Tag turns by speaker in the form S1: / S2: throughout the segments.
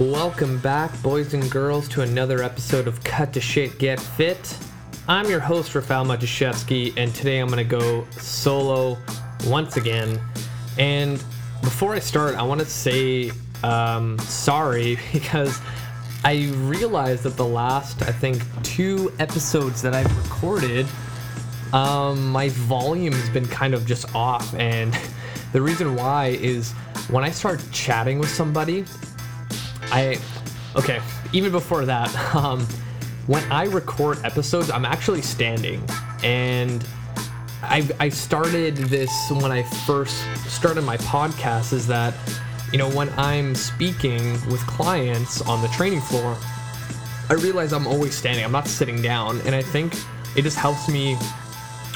S1: Welcome back, boys and girls, to another episode of Cut to Shit Get Fit. I'm your host, Rafal Matuszewski, and today I'm going to go solo once again. And before I start, I want to say um, sorry because I realized that the last, I think, two episodes that I've recorded, um, my volume has been kind of just off. And the reason why is when I start chatting with somebody, I okay. Even before that, um, when I record episodes, I'm actually standing, and I I started this when I first started my podcast. Is that you know when I'm speaking with clients on the training floor, I realize I'm always standing. I'm not sitting down, and I think it just helps me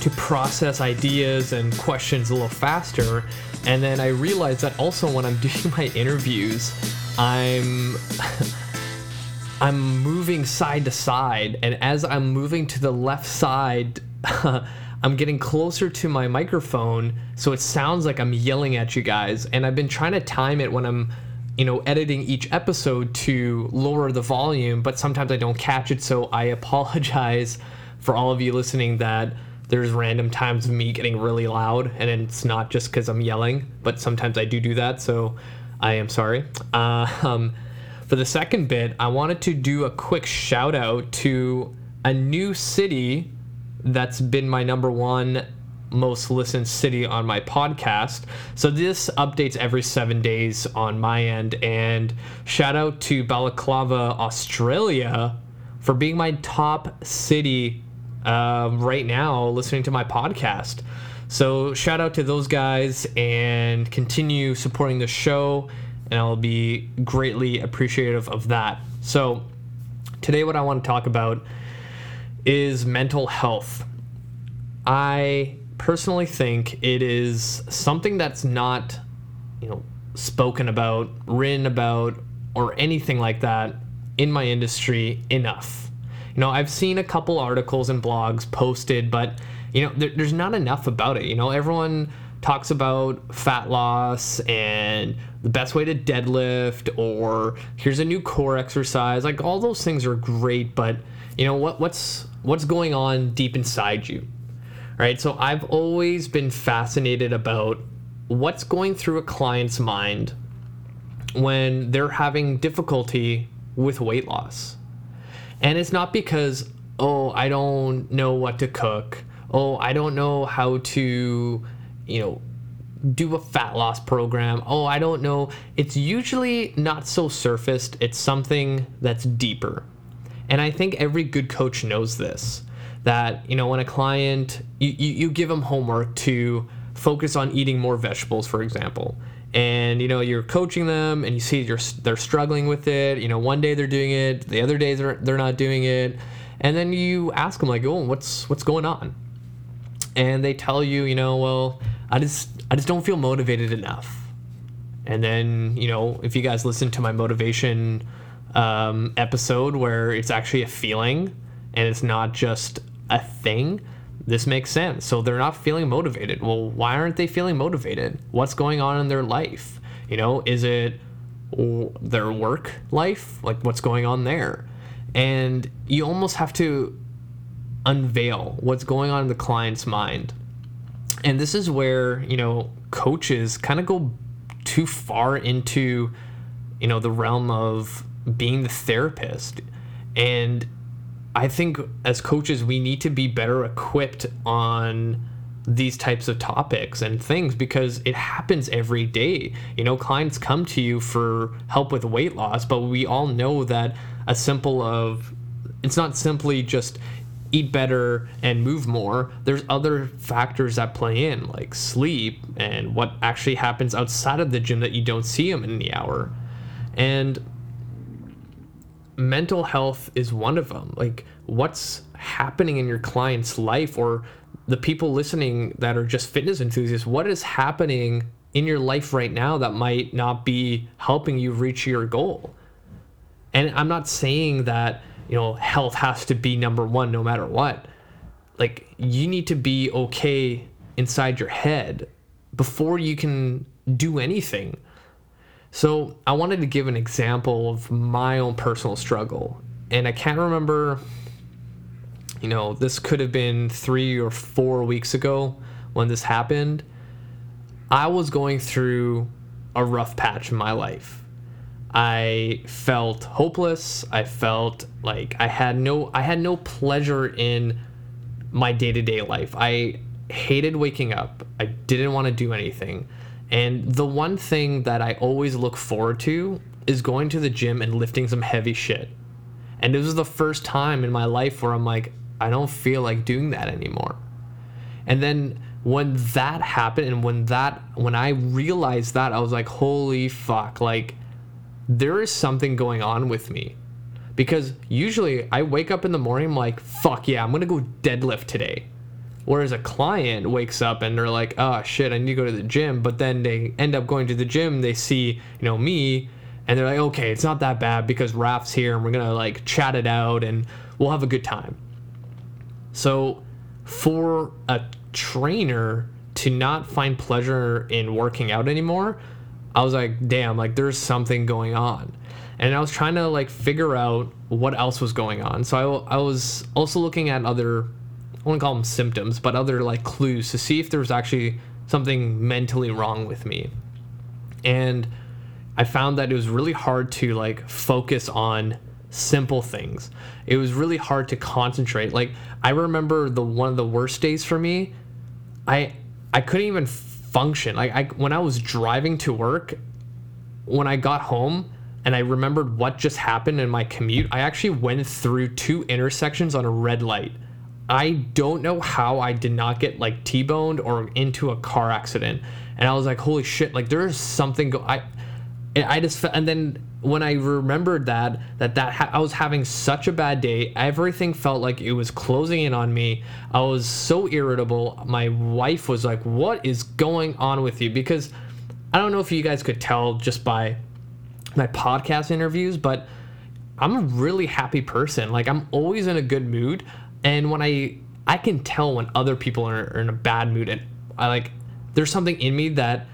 S1: to process ideas and questions a little faster. And then I realize that also when I'm doing my interviews, I'm I'm moving side to side, and as I'm moving to the left side, I'm getting closer to my microphone, so it sounds like I'm yelling at you guys. And I've been trying to time it when I'm, you know, editing each episode to lower the volume, but sometimes I don't catch it, so I apologize for all of you listening that there's random times of me getting really loud, and it's not just because I'm yelling, but sometimes I do do that. So I am sorry. Uh, um, for the second bit, I wanted to do a quick shout out to a new city that's been my number one most listened city on my podcast. So this updates every seven days on my end. And shout out to Balaclava, Australia, for being my top city uh, right now listening to my podcast. So shout out to those guys and continue supporting the show, and I'll be greatly appreciative of that. So today, what I want to talk about is mental health. I personally think it is something that's not, you know, spoken about, written about, or anything like that in my industry enough. You know, I've seen a couple articles and blogs posted, but you know, there, there's not enough about it. You know, everyone talks about fat loss and the best way to deadlift or here's a new core exercise. Like all those things are great, but you know what what's what's going on deep inside you? Right? So I've always been fascinated about what's going through a client's mind when they're having difficulty with weight loss. And it's not because, oh, I don't know what to cook oh, I don't know how to, you know, do a fat loss program. Oh, I don't know. It's usually not so surfaced, it's something that's deeper. And I think every good coach knows this that, you know, when a client, you, you, you give them homework to focus on eating more vegetables, for example. And you know you're coaching them, and you see you're, they're struggling with it. You know, one day they're doing it, the other days they're, they're not doing it, and then you ask them like, "Oh, what's what's going on?" And they tell you, you know, well, I just I just don't feel motivated enough. And then, you know, if you guys listen to my motivation um, episode where it's actually a feeling and it's not just a thing, this makes sense. So they're not feeling motivated. Well, why aren't they feeling motivated? What's going on in their life? You know, is it their work life? Like what's going on there? And you almost have to unveil what's going on in the client's mind. And this is where, you know, coaches kind of go too far into, you know, the realm of being the therapist. And I think as coaches, we need to be better equipped on these types of topics and things because it happens every day. You know, clients come to you for help with weight loss, but we all know that a simple of it's not simply just eat better and move more, there's other factors that play in, like sleep and what actually happens outside of the gym that you don't see them in the hour. And mental health is one of them. Like, what's happening in your client's life or the people listening that are just fitness enthusiasts, what is happening in your life right now that might not be helping you reach your goal? And I'm not saying that you know, health has to be number one no matter what. Like, you need to be okay inside your head before you can do anything. So I wanted to give an example of my own personal struggle. And I can't remember, you know, this could have been three or four weeks ago when this happened. I was going through a rough patch in my life. I felt hopeless. I felt like I had no I had no pleasure in my day-to-day life. I hated waking up. I didn't want to do anything. And the one thing that I always look forward to is going to the gym and lifting some heavy shit. And this was the first time in my life where I'm like, I don't feel like doing that anymore. And then when that happened and when that when I realized that, I was like, holy fuck, like there is something going on with me. Because usually I wake up in the morning, I'm like, fuck yeah, I'm gonna go deadlift today. Whereas a client wakes up and they're like, oh shit, I need to go to the gym. But then they end up going to the gym, they see, you know, me, and they're like, okay, it's not that bad because Raf's here and we're gonna like chat it out and we'll have a good time. So for a trainer to not find pleasure in working out anymore, I was like, damn, like there's something going on. And I was trying to like figure out what else was going on. So I, I was also looking at other I wouldn't call them symptoms, but other like clues to see if there was actually something mentally wrong with me. And I found that it was really hard to like focus on simple things. It was really hard to concentrate. Like I remember the one of the worst days for me, I I couldn't even function. Like I when I was driving to work, when I got home and I remembered what just happened in my commute, I actually went through two intersections on a red light I don't know how I did not get like T-boned or into a car accident. And I was like, holy shit, like there's something go I I just and then when I remembered that that that ha- I was having such a bad day, everything felt like it was closing in on me. I was so irritable. My wife was like, "What is going on with you?" Because I don't know if you guys could tell just by my podcast interviews, but I'm a really happy person. Like I'm always in a good mood. And when I I can tell when other people are, are in a bad mood and I like there's something in me that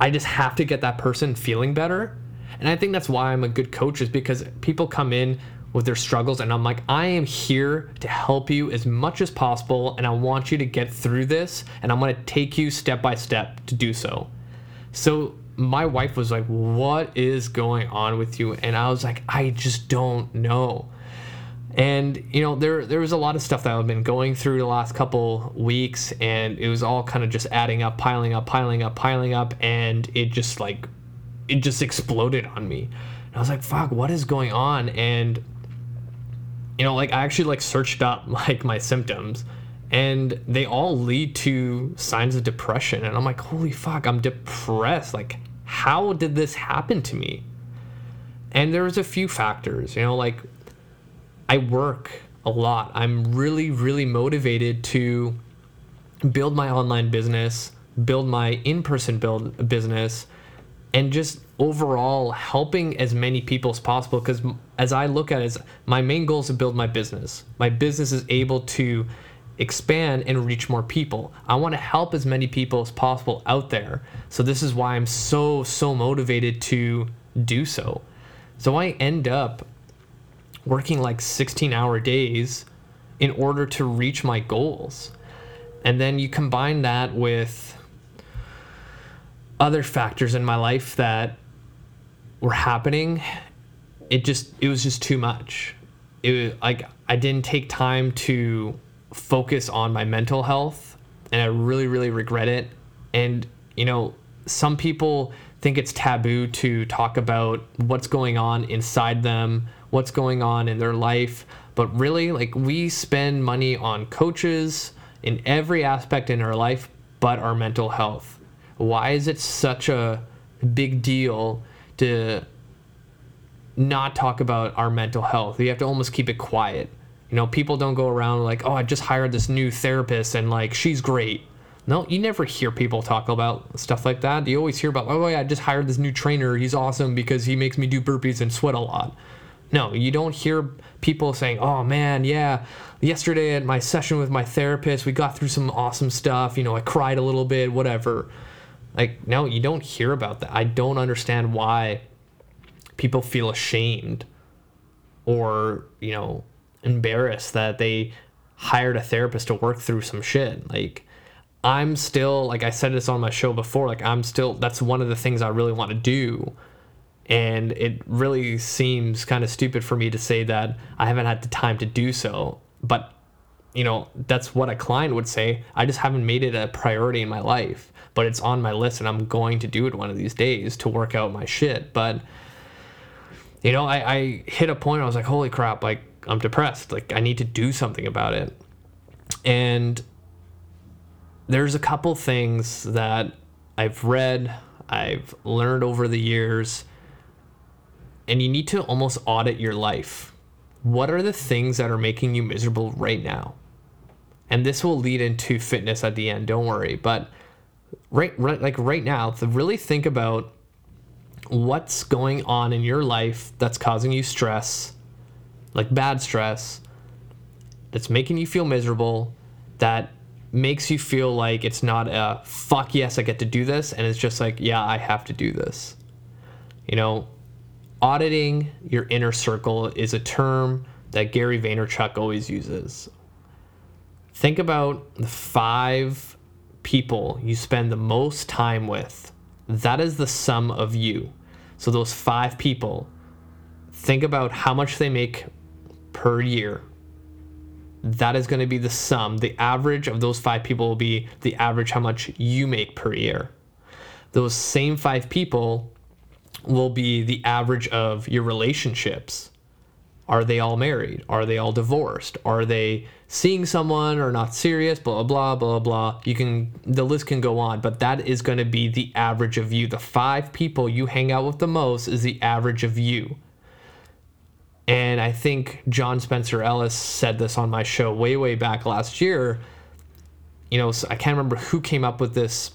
S1: I just have to get that person feeling better. And I think that's why I'm a good coach is because people come in with their struggles and I'm like I am here to help you as much as possible and I want you to get through this and I'm to take you step by step to do so. So my wife was like what is going on with you and I was like I just don't know. And you know, there there was a lot of stuff that I've been going through the last couple weeks, and it was all kind of just adding up, piling up, piling up, piling up, and it just like it just exploded on me. And I was like, "Fuck, what is going on?" And you know, like I actually like searched up like my symptoms, and they all lead to signs of depression. And I'm like, "Holy fuck, I'm depressed! Like, how did this happen to me?" And there was a few factors, you know, like I work a lot. I'm really, really motivated to build my online business, build my in-person build business, and just overall helping as many people as possible. Because as I look at it, my main goal is to build my business. My business is able to expand and reach more people. I want to help as many people as possible out there. So this is why I'm so so motivated to do so. So I end up working like 16 hour days in order to reach my goals. And then you combine that with other factors in my life that were happening. It just, it was just too much. It was like, I didn't take time to focus on my mental health. And I really, really regret it. And, you know, some people think it's taboo to talk about what's going on inside them what's going on in their life. But really, like we spend money on coaches in every aspect in our life but our mental health. Why is it such a big deal to not talk about our mental health? You have to almost keep it quiet. You know, people don't go around like, oh, I just hired this new therapist and like she's great. No, you never hear people talk about stuff like that. You always hear about, oh, yeah, I just hired this new trainer. He's awesome because he makes me do burpees and sweat a lot. No, you don't hear people saying, "Oh man, yeah, yesterday at my session with my therapist, we got through some awesome stuff. You know, I cried a little bit, whatever." Like, no, you don't hear about that. I don't understand why people feel ashamed or, you know, embarrassed that they hired a therapist to work through some shit. Like, I'm still, like I said this on my show before, like, I'm still, that's one of the things I really want to do. And it really seems kind of stupid for me to say that I haven't had the time to do so. But, you know, that's what a client would say. I just haven't made it a priority in my life but it's on my list and I'm going to do it one of these days to work out my shit. But you know, I, I hit a point I was like, holy crap, like I'm depressed. Like I need to do something about it. And there's a couple things that I've read, I've learned over the years, and you need to almost audit your life. What are the things that are making you miserable right now? And this will lead into fitness at the end, don't worry. But right, right like right now to really think about what's going on in your life that's causing you stress like bad stress that's making you feel miserable that makes you feel like it's not a fuck yes i get to do this and it's just like yeah i have to do this you know auditing your inner circle is a term that gary vaynerchuk always uses think about the five people you spend the most time with, that is the sum of you. So those five people, think about how much they make per year. That is going to be the sum. The average of those five people will be the average how much you make per year. Those same five people will be the average of your relationships. Are they all married? Are they all divorced? Are they seeing someone or not serious? Blah blah blah blah. You can the list can go on, but that is going to be the average of you. The five people you hang out with the most is the average of you. And I think John Spencer Ellis said this on my show way way back last year. You know, I can't remember who came up with this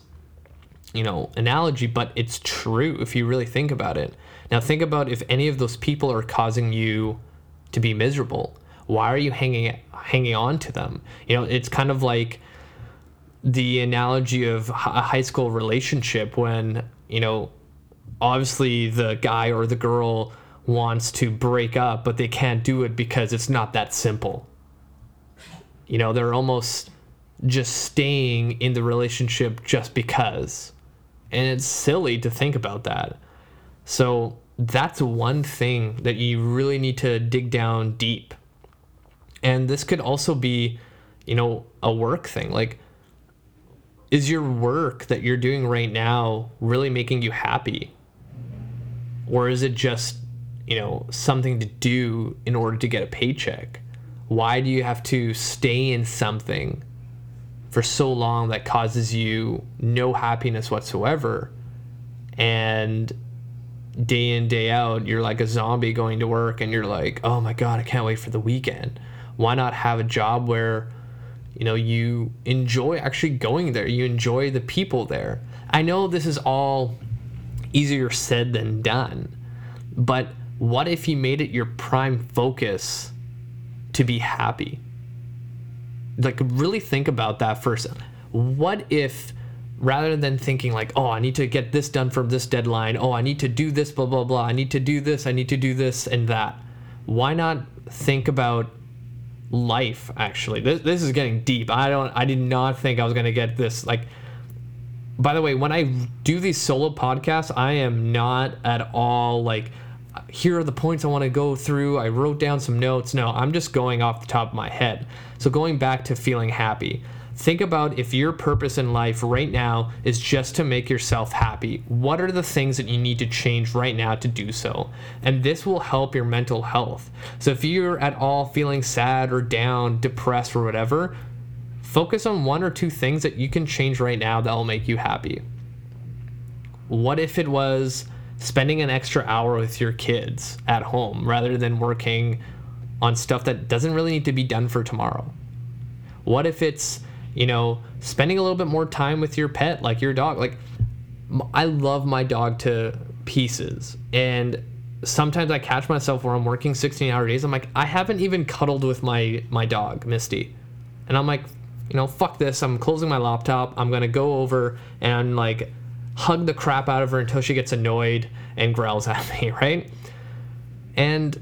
S1: you know analogy but it's true if you really think about it now think about if any of those people are causing you to be miserable? Why are you hanging hanging on to them? You know, it's kind of like the analogy of a high school relationship when, you know, obviously the guy or the girl wants to break up, but they can't do it because it's not that simple. You know, they're almost just staying in the relationship just because. And it's silly to think about that. So that's one thing that you really need to dig down deep. And this could also be, you know, a work thing. Like, is your work that you're doing right now really making you happy? Or is it just, you know, something to do in order to get a paycheck? Why do you have to stay in something for so long that causes you no happiness whatsoever? And day in day out you're like a zombie going to work and you're like oh my god i can't wait for the weekend. Why not have a job where you know you enjoy actually going there you enjoy the people there? I know this is all easier said than done but what if you made it your prime focus to be happy? Like really think about that first what if rather than thinking like, oh, I need to get this done for this deadline. Oh, I need to do this, blah, blah, blah. I need to do this. I need to do this and that. Why not think about life actually? This, this is getting deep. I don't, I did not think I was going to get this. Like, by the way, when I do these solo podcasts, I am not at all like, here are the points I want to go through. I wrote down some notes. No, I'm just going off the top of my head. So going back to feeling happy Think about if your purpose in life right now is just to make yourself happy. What are the things that you need to change right now to do so? And this will help your mental health. So if you're at all feeling sad or down, depressed, or whatever, focus on one or two things that you can change right now that will make you happy. What if it was spending an extra hour with your kids at home rather than working on stuff that doesn't really need to be done for tomorrow? What if it's you know, spending a little bit more time with your pet, like your dog. Like, I love my dog to pieces. And sometimes I catch myself where I'm working 16 hour days. I'm like, I haven't even cuddled with my, my dog, Misty. And I'm like, you know, fuck this. I'm closing my laptop. I'm going to go over and like hug the crap out of her until she gets annoyed and growls at me, right? And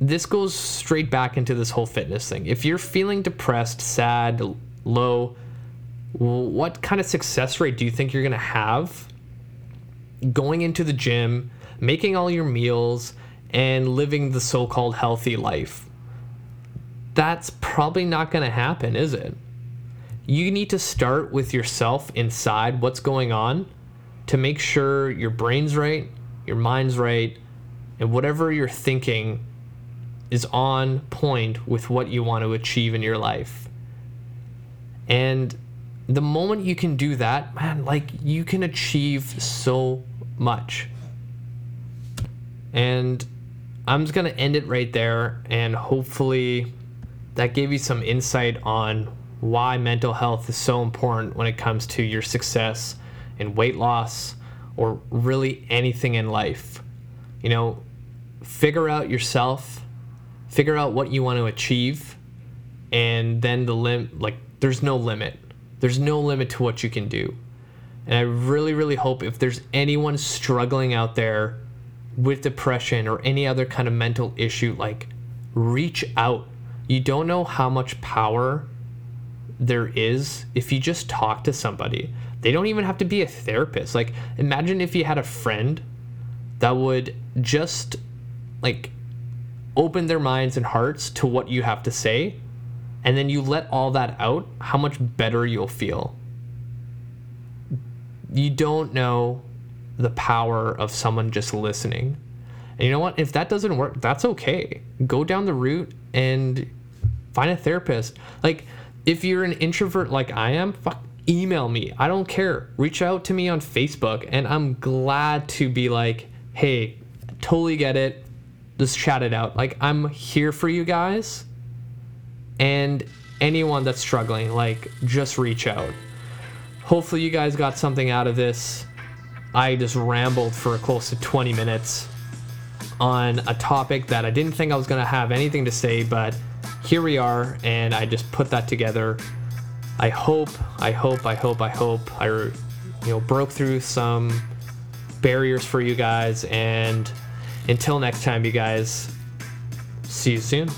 S1: this goes straight back into this whole fitness thing. If you're feeling depressed, sad, low, what kind of success rate do you think you're going to have going into the gym, making all your meals, and living the so called healthy life? That's probably not going to happen, is it? You need to start with yourself inside what's going on to make sure your brain's right, your mind's right, and whatever you're thinking is on point with what you want to achieve in your life. And the moment you can do that, man, like you can achieve so much. And I'm just going to end it right there. And hopefully that gave you some insight on why mental health is so important when it comes to your success in weight loss or really anything in life. You know, figure out yourself, figure out what you want to achieve, and then the lim like there's no limit. There's no limit to what you can do. And I really, really hope if there's anyone struggling out there with depression or any other kind of mental issue, like reach out. You don't know how much power there is if you just talk to somebody. They don't even have to be a therapist. Like, imagine if you had a friend that would just like open their minds and hearts to what you have to say and then you let all that out, how much better you'll feel. You don't know the power of someone just listening. And you know what? If that doesn't work, that's okay. Go down the route and find a therapist. Like, if you're an introvert like I am, fuck, email me. I don't care. Reach out to me on Facebook, and I'm glad to be like, hey, totally get it. Let's chat it out. Like, I'm here for you guys and anyone that's struggling, like just reach out. Hopefully, you guys got something out of this. I just rambled for close to 20 minutes on a topic that I didn't think I was going to have anything to say, but here we are, and I just put that together. I hope, I hope, I hope, I hope I, you know, broke through some barriers for you guys. And until next time, you guys, see you soon.